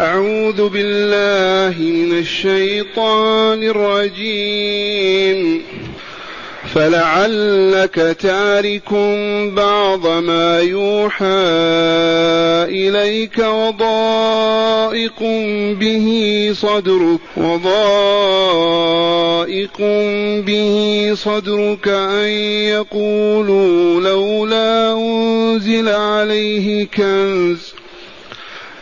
أعوذ بالله من الشيطان الرجيم. فلعلك تارك بعض ما يوحى إليك وضائق به صدرك وضائق به صدرك أن يقولوا لولا أنزل عليه كنز.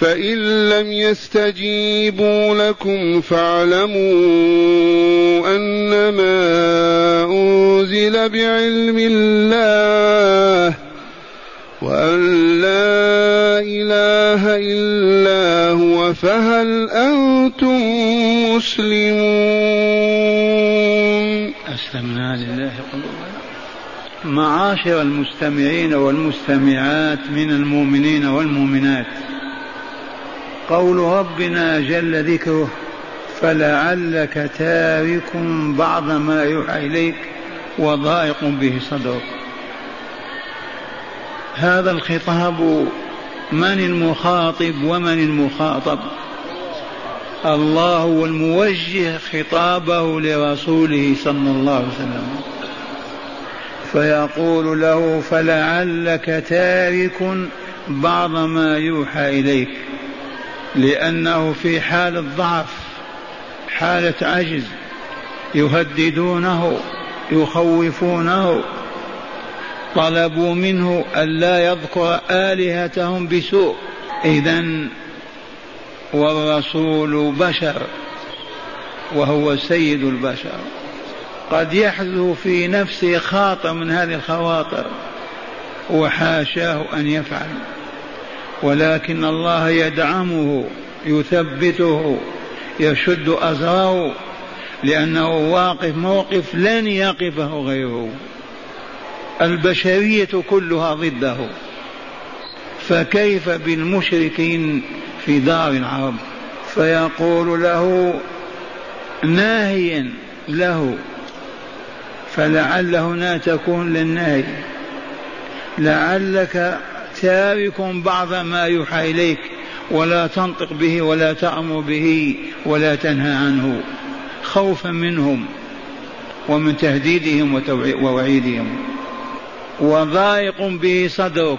فإن لم يستجيبوا لكم فاعلموا أنما أنزل بعلم الله وأن لا إله إلا هو فهل أنتم مسلمون؟ أسلمنا لله قلوبنا معاشر المستمعين والمستمعات من المؤمنين والمؤمنات. قول ربنا جل ذكره فلعلك تارك بعض ما يوحى إليك وضائق به صدرك. هذا الخطاب من المخاطب ومن المخاطب؟ الله هو الموجه خطابه لرسوله صلى الله عليه وسلم. فيقول له فلعلك تارك بعض ما يوحى إليك. لأنه في حال الضعف حالة عجز يهددونه يخوفونه طلبوا منه ألا يذكر آلهتهم بسوء. إذا والرسول بشر وهو سيد البشر. قد يحدث في نفسه خاطر من هذه الخواطر وحاشاه أن يفعل. ولكن الله يدعمه يثبته يشد أزره لأنه واقف موقف لن يقفه غيره. البشرية كلها ضده. فكيف بالمشركين في دار العرب؟ فيقول له ناهيا له. فلعل هنا تكون للنهي. لعلك تارك بعض ما يوحى إليك ولا تنطق به ولا تأمر به ولا تنهى عنه. خوفا منهم ومن تهديدهم ووعيدهم. وضايق به صدرك.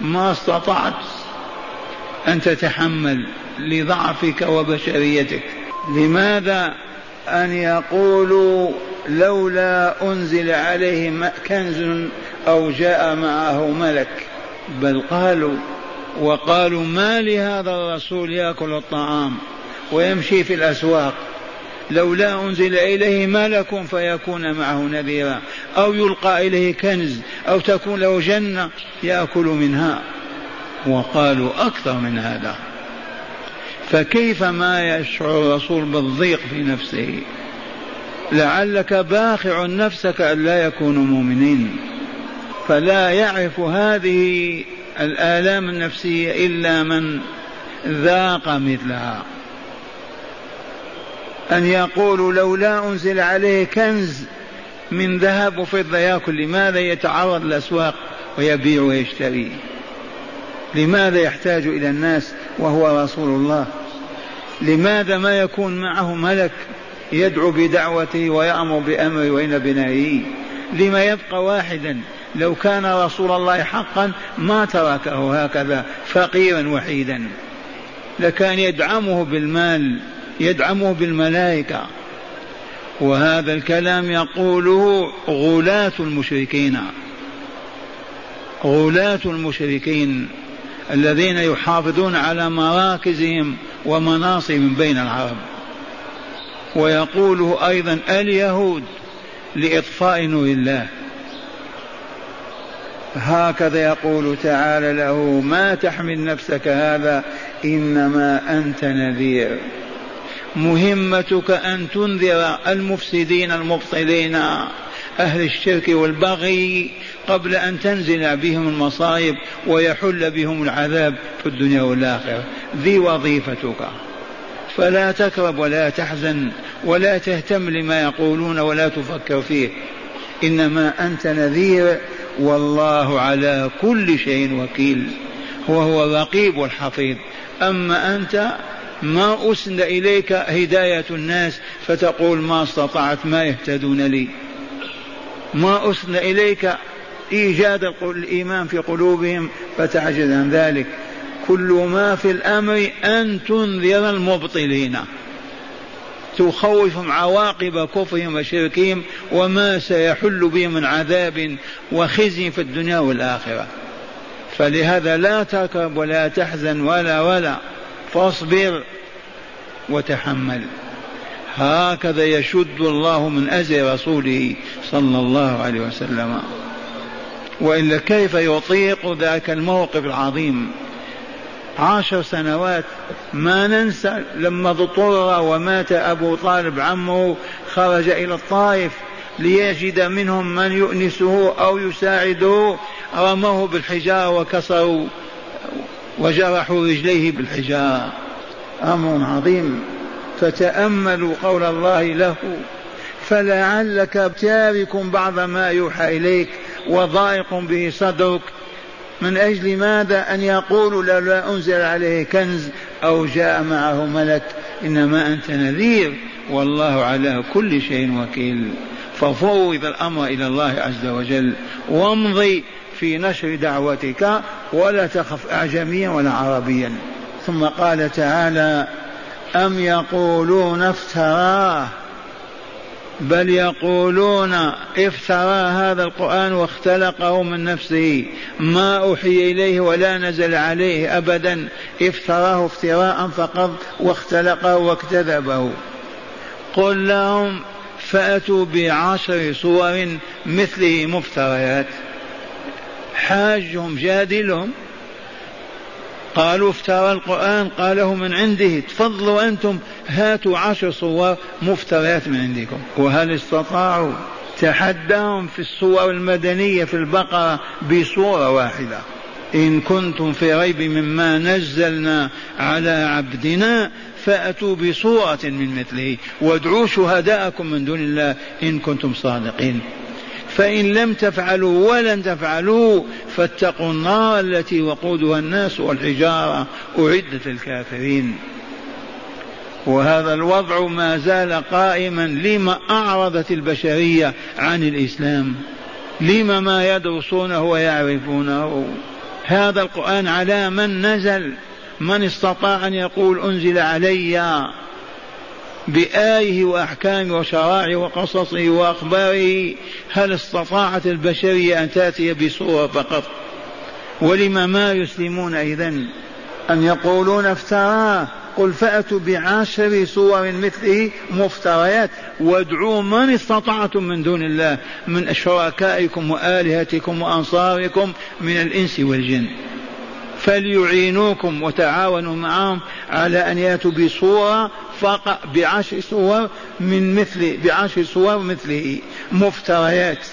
ما استطعت أن تتحمل لضعفك وبشريتك. لماذا أن يقولوا لولا أنزل عليه كنز أو جاء معه ملك؟ بل قالوا وقالوا ما لهذا الرسول يأكل الطعام ويمشي في الأسواق. لولا أنزل إليه ملك فيكون معه نذيرا. أو يلقى إليه كنز أو تكون له جنة يأكل منها. وقالوا أكثر من هذا. فكيف ما يشعر الرسول بالضيق في نفسه؟ لعلك باخع نفسك أن لا يكونوا مؤمنين. فلا يعرف هذه الآلام النفسية إلا من ذاق مثلها. أن يقولوا لولا أنزل عليه كنز من ذهب وفضة يأكل لماذا يتعرض للأسواق ويبيع ويشتري؟ لماذا يحتاج إلى الناس وهو رسول الله؟ لماذا ما يكون معه ملك يدعو بدعوته ويأمر بأمره وإن بنهيه لما يبقى واحدا لو كان رسول الله حقا ما تركه هكذا فقيرا وحيدا. لكان يدعمه بالمال يدعمه بالملائكة. وهذا الكلام يقوله غلاة المشركين. غلاة المشركين الذين يحافظون على مراكزهم ومناصبهم بين العرب. ويقوله أيضا اليهود لإطفاء نور الله. هكذا يقول تعالى له ما تحمل نفسك هذا إنما أنت نذير. مهمتك أن تنذر المفسدين المبطلين أهل الشرك والبغي قبل أن تنزل بهم المصائب ويحل بهم العذاب في الدنيا والآخرة. ذي وظيفتك. فلا تكرب ولا تحزن ولا تهتم لما يقولون ولا تفكر فيه. إنما أنت نذير والله على كل شيء وكيل. وهو الرقيب والحفيظ أما أنت ما أسند إليك هداية الناس فتقول ما استطعت ما يهتدون لي. ما أسند إليك إيجاد الإيمان في قلوبهم فتعجز عن ذلك. كل ما في الأمر أن تنذر المبطلين. تخوفهم عواقب كفرهم وشركهم وما سيحل بهم من عذاب وخزي في الدنيا والآخرة. فلهذا لا تركب ولا تحزن ولا ولا فاصبر وتحمل. هكذا يشد الله من أزر رسوله صلى الله عليه وسلم. وإلا كيف يطيق ذاك الموقف العظيم؟ عشر سنوات ما ننسى لما اضطر ومات أبو طالب عمه خرج إلى الطائف ليجد منهم من يؤنسه أو يساعده. رموه بالحجارة وكسروا وجرحوا رجليه بالحجارة. أمر عظيم. فتأملوا قول الله له فلعلك تارك بعض ما يوحى إليك وضائق به صدرك من أجل ماذا أن يقولوا لا أنزل عليه كنز أو جاء معه ملك؟ إنما أنت نذير. والله على كل شيء وكيل. ففوض الأمر إلى الله عز وجل. وامضي في نشر دعوتك ولا تخف أعجميا ولا عربيا. ثم قال تعالى أم يقولون افتراه؟ بل يقولون افترى هذا القرآن واختلقه من نفسه. ما أوحي إليه ولا نزل عليه أبدا. افتراه افتراء فقط واختلقه واكتذبه. قل لهم فأتوا بعشر صور مثله مفتريات. حاجهم جادلهم. قالوا افترى القرآن قاله من عنده تفضلوا أنتم هاتوا عشر صور مفتريات من عندكم. وهل استطاعوا تحداهم في الصور المدنية في البقرة بصورة واحدة؟ إن كنتم في ريب مما نزلنا على عبدنا فأتوا بصورة من مثله. وادعوا شهداءكم من دون الله إن كنتم صادقين. فإن لم تفعلوا ولن تفعلوا فاتقوا النار التي وقودها الناس والحجارة أعدت الكافرين وهذا الوضع ما زال قائما لما أعرضت البشرية عن الإسلام. لما ما يدرسونه ويعرفونه. هذا القرآن على من نزل؟ من استطاع أن يقول أنزل علي؟ بآيه وأحكامه وشرائعه وقصصه وأخباره هل استطاعت البشرية أن تأتي بصورة فقط؟ ولم ما يسلمون إذن؟ أن يقولون افتراه؟ قل فأتوا بعشر صور مثله مفتريات. وادعوا من استطعتم من دون الله من شركائكم وآلهتكم وأنصاركم من الإنس والجن. فليعينوكم وتعاونوا معهم على أن يأتوا بصورة فقط بعشر صور من مثل بعشر صور مثله. مفتريات.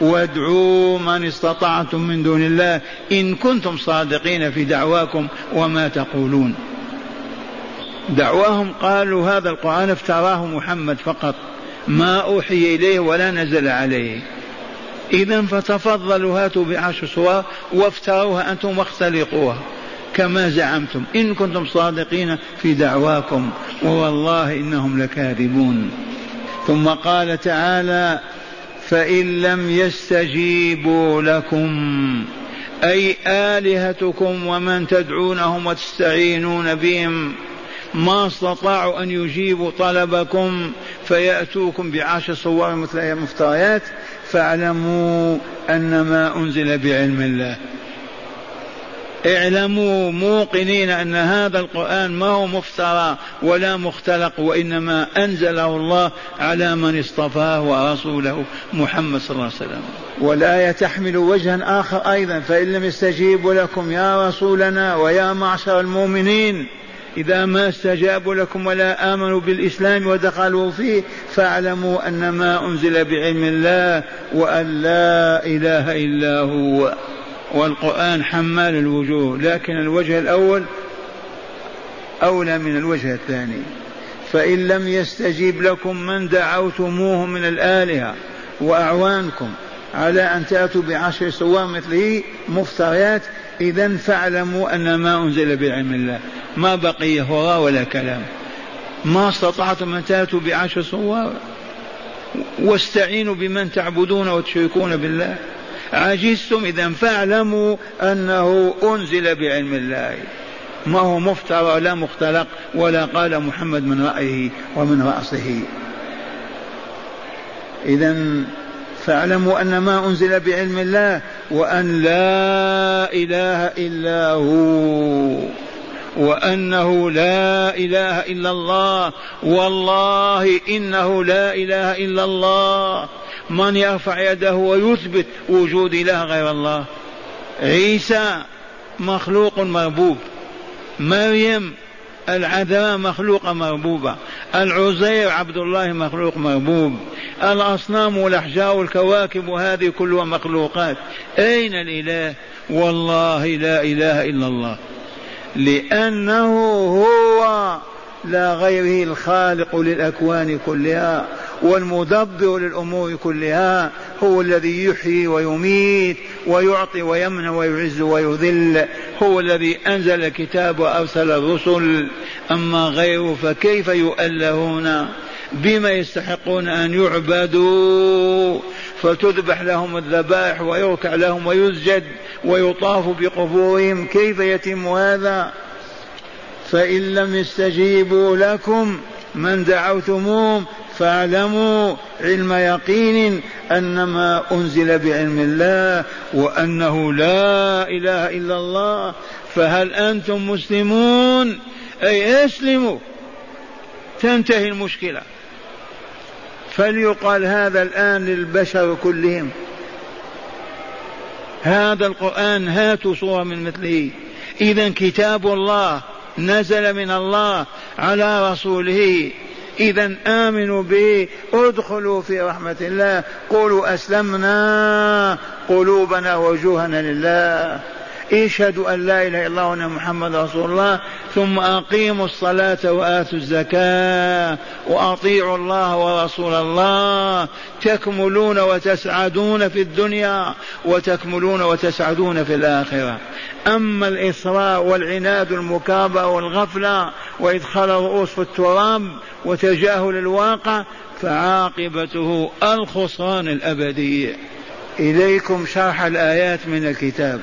وادعوا من استطعتم من دون الله. إن كنتم صادقين في دعواكم وما تقولون. دعواهم قالوا هذا القرآن افتراه محمد فقط. ما أوحي إليه ولا نزل عليه. إذا فتفضلوا هاتوا بعشر صور وافتروها أنتم واختلقوها. كما زعمتم. إن كنتم صادقين في دعواكم ووالله إنهم لكاذبون. ثم قال تعالى فإن لم يستجيبوا لكم أي آلهتكم ومن تدعونهم وتستعينون بهم ما استطاعوا أن يجيبوا طلبكم فيأتوكم بعشر صور مثل مفتريات فاعلموا أن ما أنزل بعلم الله. اعلموا موقنين أن هذا القرآن ما هو مفترى ولا مختلق وإنما أنزله الله على من اصطفاه ورسوله محمد صلى الله عليه وسلم. والآية تحمل وجها آخر أيضا فإن لم يستجيبوا لكم يا رسولنا ويا معشر المؤمنين إذا ما استجابوا لكم ولا آمنوا بالإسلام ودخلوا فيه فاعلموا أن ما أنزل بعلم الله وأن لا إله إلا هو. والقرآن حمال الوجوه لكن الوجه الأول أولى من الوجه الثاني. فإن لم يستجيب لكم من دعوتموه من الآلهة وأعوانكم على أن تأتوا بعشر سوار مثله مفتريات إذا فاعلموا أن ما أنزل بعلم الله. ما بقي هراء ولا كلام. ما استطعتم أن تأتوا بعشر سوار واستعينوا بمن تعبدون وتشركون بالله. عجزتم إذا فاعلموا أنه أنزل بعلم الله. ما هو مفترى ولا مختلق ولا قال محمد من رأيه ومن رأسه. إذا فاعلموا أن ما أنزل بعلم الله وأن لا إله إلا هو وأنه لا إله إلا الله. والله إنه لا إله إلا الله. من يرفع يده ويثبت وجود إله غير الله. عيسى مخلوق مربوب. مريم العذراء مخلوقة مربوبة. العزير عبد الله مخلوق مربوب. الأصنام والأحجار والكواكب وهذه كلها مخلوقات. أين الإله؟ والله لا إله إلا الله. لأنه هو لا غيره الخالق للأكوان كلها. والمدبر للأمور كلها هو الذي يحيي ويميت ويعطي ويمنع ويعز ويذل هو الذي أنزل الكتاب وأرسل الرسل. أما غيره فكيف يؤلهون؟ بما يستحقون أن يعبدوا. فتذبح لهم الذبائح ويركع لهم ويسجد ويطاف بقبورهم. كيف يتم هذا؟ فإن لم يستجيبوا لكم من دعوتموهم فاعلموا علم يقين ان ما أنزل بعلم الله وأنه لا إله إلا الله. فهل أنتم مسلمون؟ أي اسلموا. تنتهي المشكلة. فليقال هذا الآن للبشر كلهم. هذا القرآن هاتوا صورة من مثله. اذا كتاب الله نزل من الله على رسوله. إذا آمنوا به ادخلوا في رحمة الله قولوا أسلمنا قلوبنا وجوهنا لله. اشهدوا أن لا إله إلا الله وأن محمد رسول الله ثم أقيموا الصلاة وآتوا الزكاة وأطيعوا الله ورسول الله. تكملون وتسعدون في الدنيا وتكملون وتسعدون في الآخرة. أما الإصراء والعناد المكابرة والغفلة وإدخال الرؤوس في التراب وتجاهل الواقع فعاقبته الخسران الأبدي. إليكم شرح الآيات من الكتاب.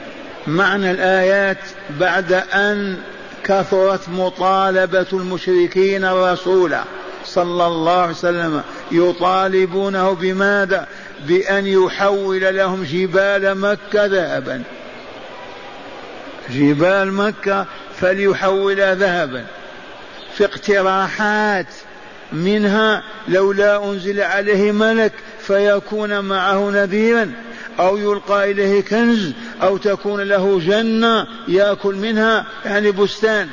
معنى الآيات بعد أن كثرت مطالبة المشركين الرسول صلى الله عليه وسلم يطالبونه بماذا؟ بأن يحول لهم جبال مكة ذهبا. جبال مكة فليحول ذهبا. في اقتراحات منها لولا أنزل عليه ملك فيكون معه نذيرا. أو يلقى إليه كنز أو تكون له جنة يأكل منها يعني بستان.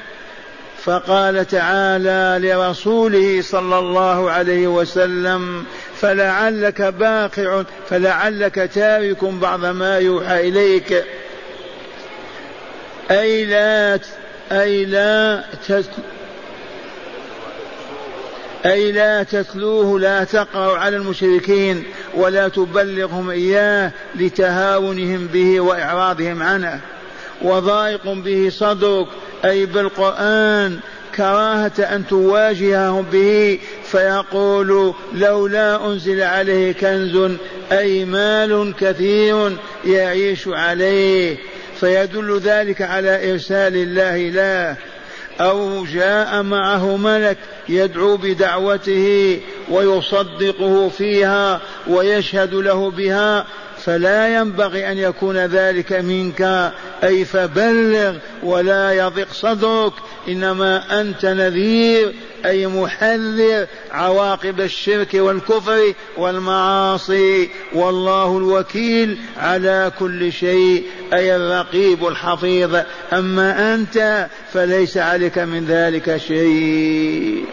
فقال تعالى لرسوله صلى الله عليه وسلم فلعلك باقع فلعلك تارك بعض ما يوحى إليك. أي لا أي لا أي لا تتلوه لا تقرأ على المشركين ولا تبلغهم إياه لتهاونهم به وإعراضهم عنه. وضائق به صدرك أي بالقرآن كراهة أن تواجههم به فيقول لولا أنزل عليه كنز أي مال كثير يعيش عليه. فيدل ذلك على إرسال الله له أو جاء معه ملك يدعو بدعوته ويصدقه فيها ويشهد له بها فلا ينبغي أن يكون ذلك منك. أي فبلغ ولا يضق صدرك. إنما أنت نذير أي محذر عواقب الشرك والكفر والمعاصي. والله الوكيل على كل شيء أي الرقيب الحفيظ. أما أنت فليس عليك من ذلك شيء.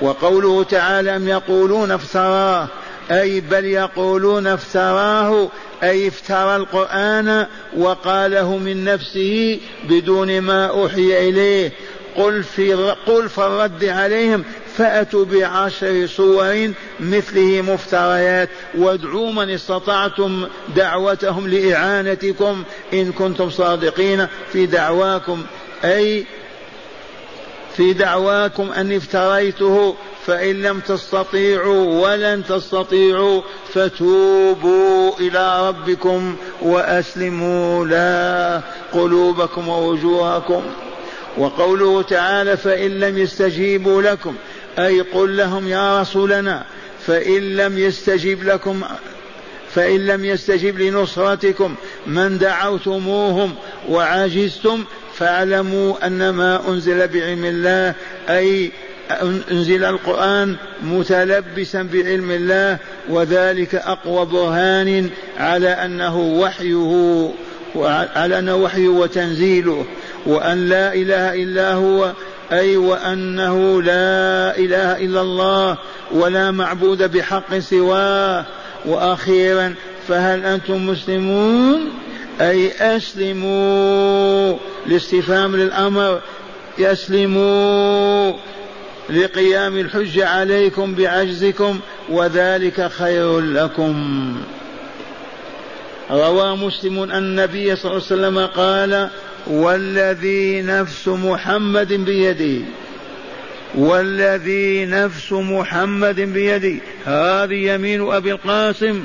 وقوله تعالى أم يقولون افتراه أي بل يقولون افتراه أي افترى القرآن وقاله من نفسه بدون ما أوحي إليه. قل في قل في الرد عليهم فأتوا بعشر صور مثله مفتريات. وادعوا من استطعتم دعوتهم لإعانتكم إن كنتم صادقين في دعواكم. أي في دعواكم أن افتريته فإن لم تستطيعوا ولن تستطيعوا فتوبوا إلى ربكم وأسلموا لا قلوبكم ووجوهكم. وقوله تعالى فإن لم يستجيبوا لكم أي قل لهم يا رسولنا فإن لم يستجب لكم فإن لم يستجب لنصرتكم من دعوتموهم وعجزتم فاعلموا أن ما أنزل بعلم الله أي أنزل القرآن متلبسا بعلم الله وذلك أقوى برهان على أنه وحيه على أنه وحيه وتنزيله وأن لا إله إلا هو أي وأنه لا إله إلا الله ولا معبود بحق سواه. وأخيرا فهل أنتم مسلمون؟ أي أسلموا. لاستفهام للأمر يسلموا. لقيام الحجة عليكم بعجزكم وذلك خير لكم. روى مسلم أن النبي صلى الله عليه وسلم قال والذي نفس محمد بيده والذي نفس محمد بيده هذه يمين أبي القاسم.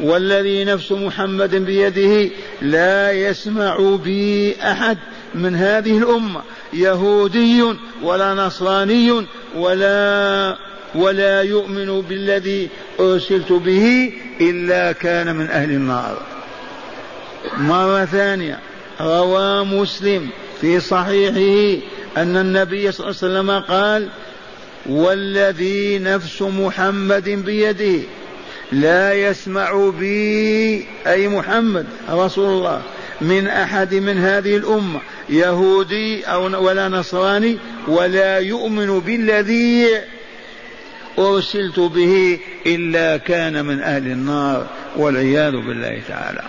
والذي نفس محمد بيده لا يسمع بي أحد من هذه الأمة يهودي ولا نصراني ولا ولا يؤمن بالذي أرسلت به إلا كان من أهل النار. مرة ثانية روى مسلم في صحيحه أن النبي صلى الله عليه وسلم قال والذي نفس محمد بيده لا يسمع بي أي محمد رسول الله من أحد من هذه الأمة يهودي أو ولا نصراني ولا يؤمن بالذي أرسلت به إلا كان من أهل النار والعياذ بالله تعالى.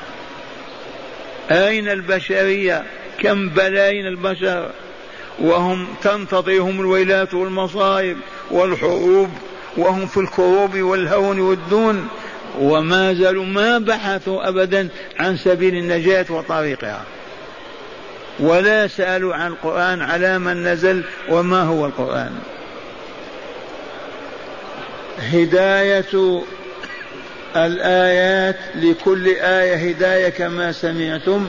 أين البشرية؟ كم بلايين البشر؟ وهم تنتظرهم الويلات والمصائب والحروب وهم في الكروب والهون والدون وما زالوا ما بحثوا أبدا عن سبيل النجاة وطريقها. ولا سألوا عن القرآن على من نزل وما هو القرآن. هداية الآيات لكل آية هداية كما سمعتم.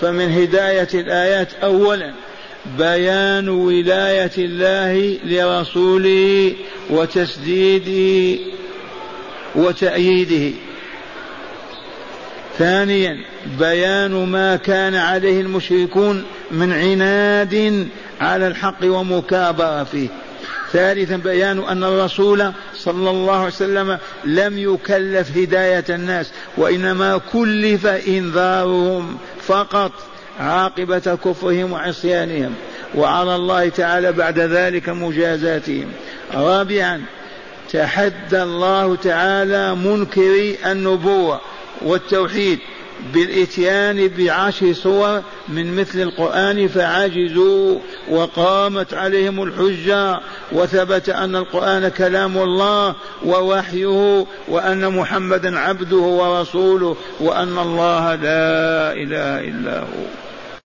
فمن هداية الآيات أولا بيان ولاية الله لرسوله وتسديده وتأييده. ثانيا بيان ما كان عليه المشركون من عناد على الحق ومكابرة فيه. ثالثا بيان أن الرسول صلى الله عليه وسلم لم يكلف هداية الناس وإنما كلف إنذارهم فقط. عاقبة كفرهم وعصيانهم وعلى الله تعالى بعد ذلك مجازاتهم. رابعا تحدى الله تعالى منكري النبوة والتوحيد بالإتيان بعشر صور من مثل القرآن فعجزوا وقامت عليهم الحجة وثبت أن القرآن كلام الله ووحيه وأن محمدا عبده ورسوله وأن الله لا إله إلا هو.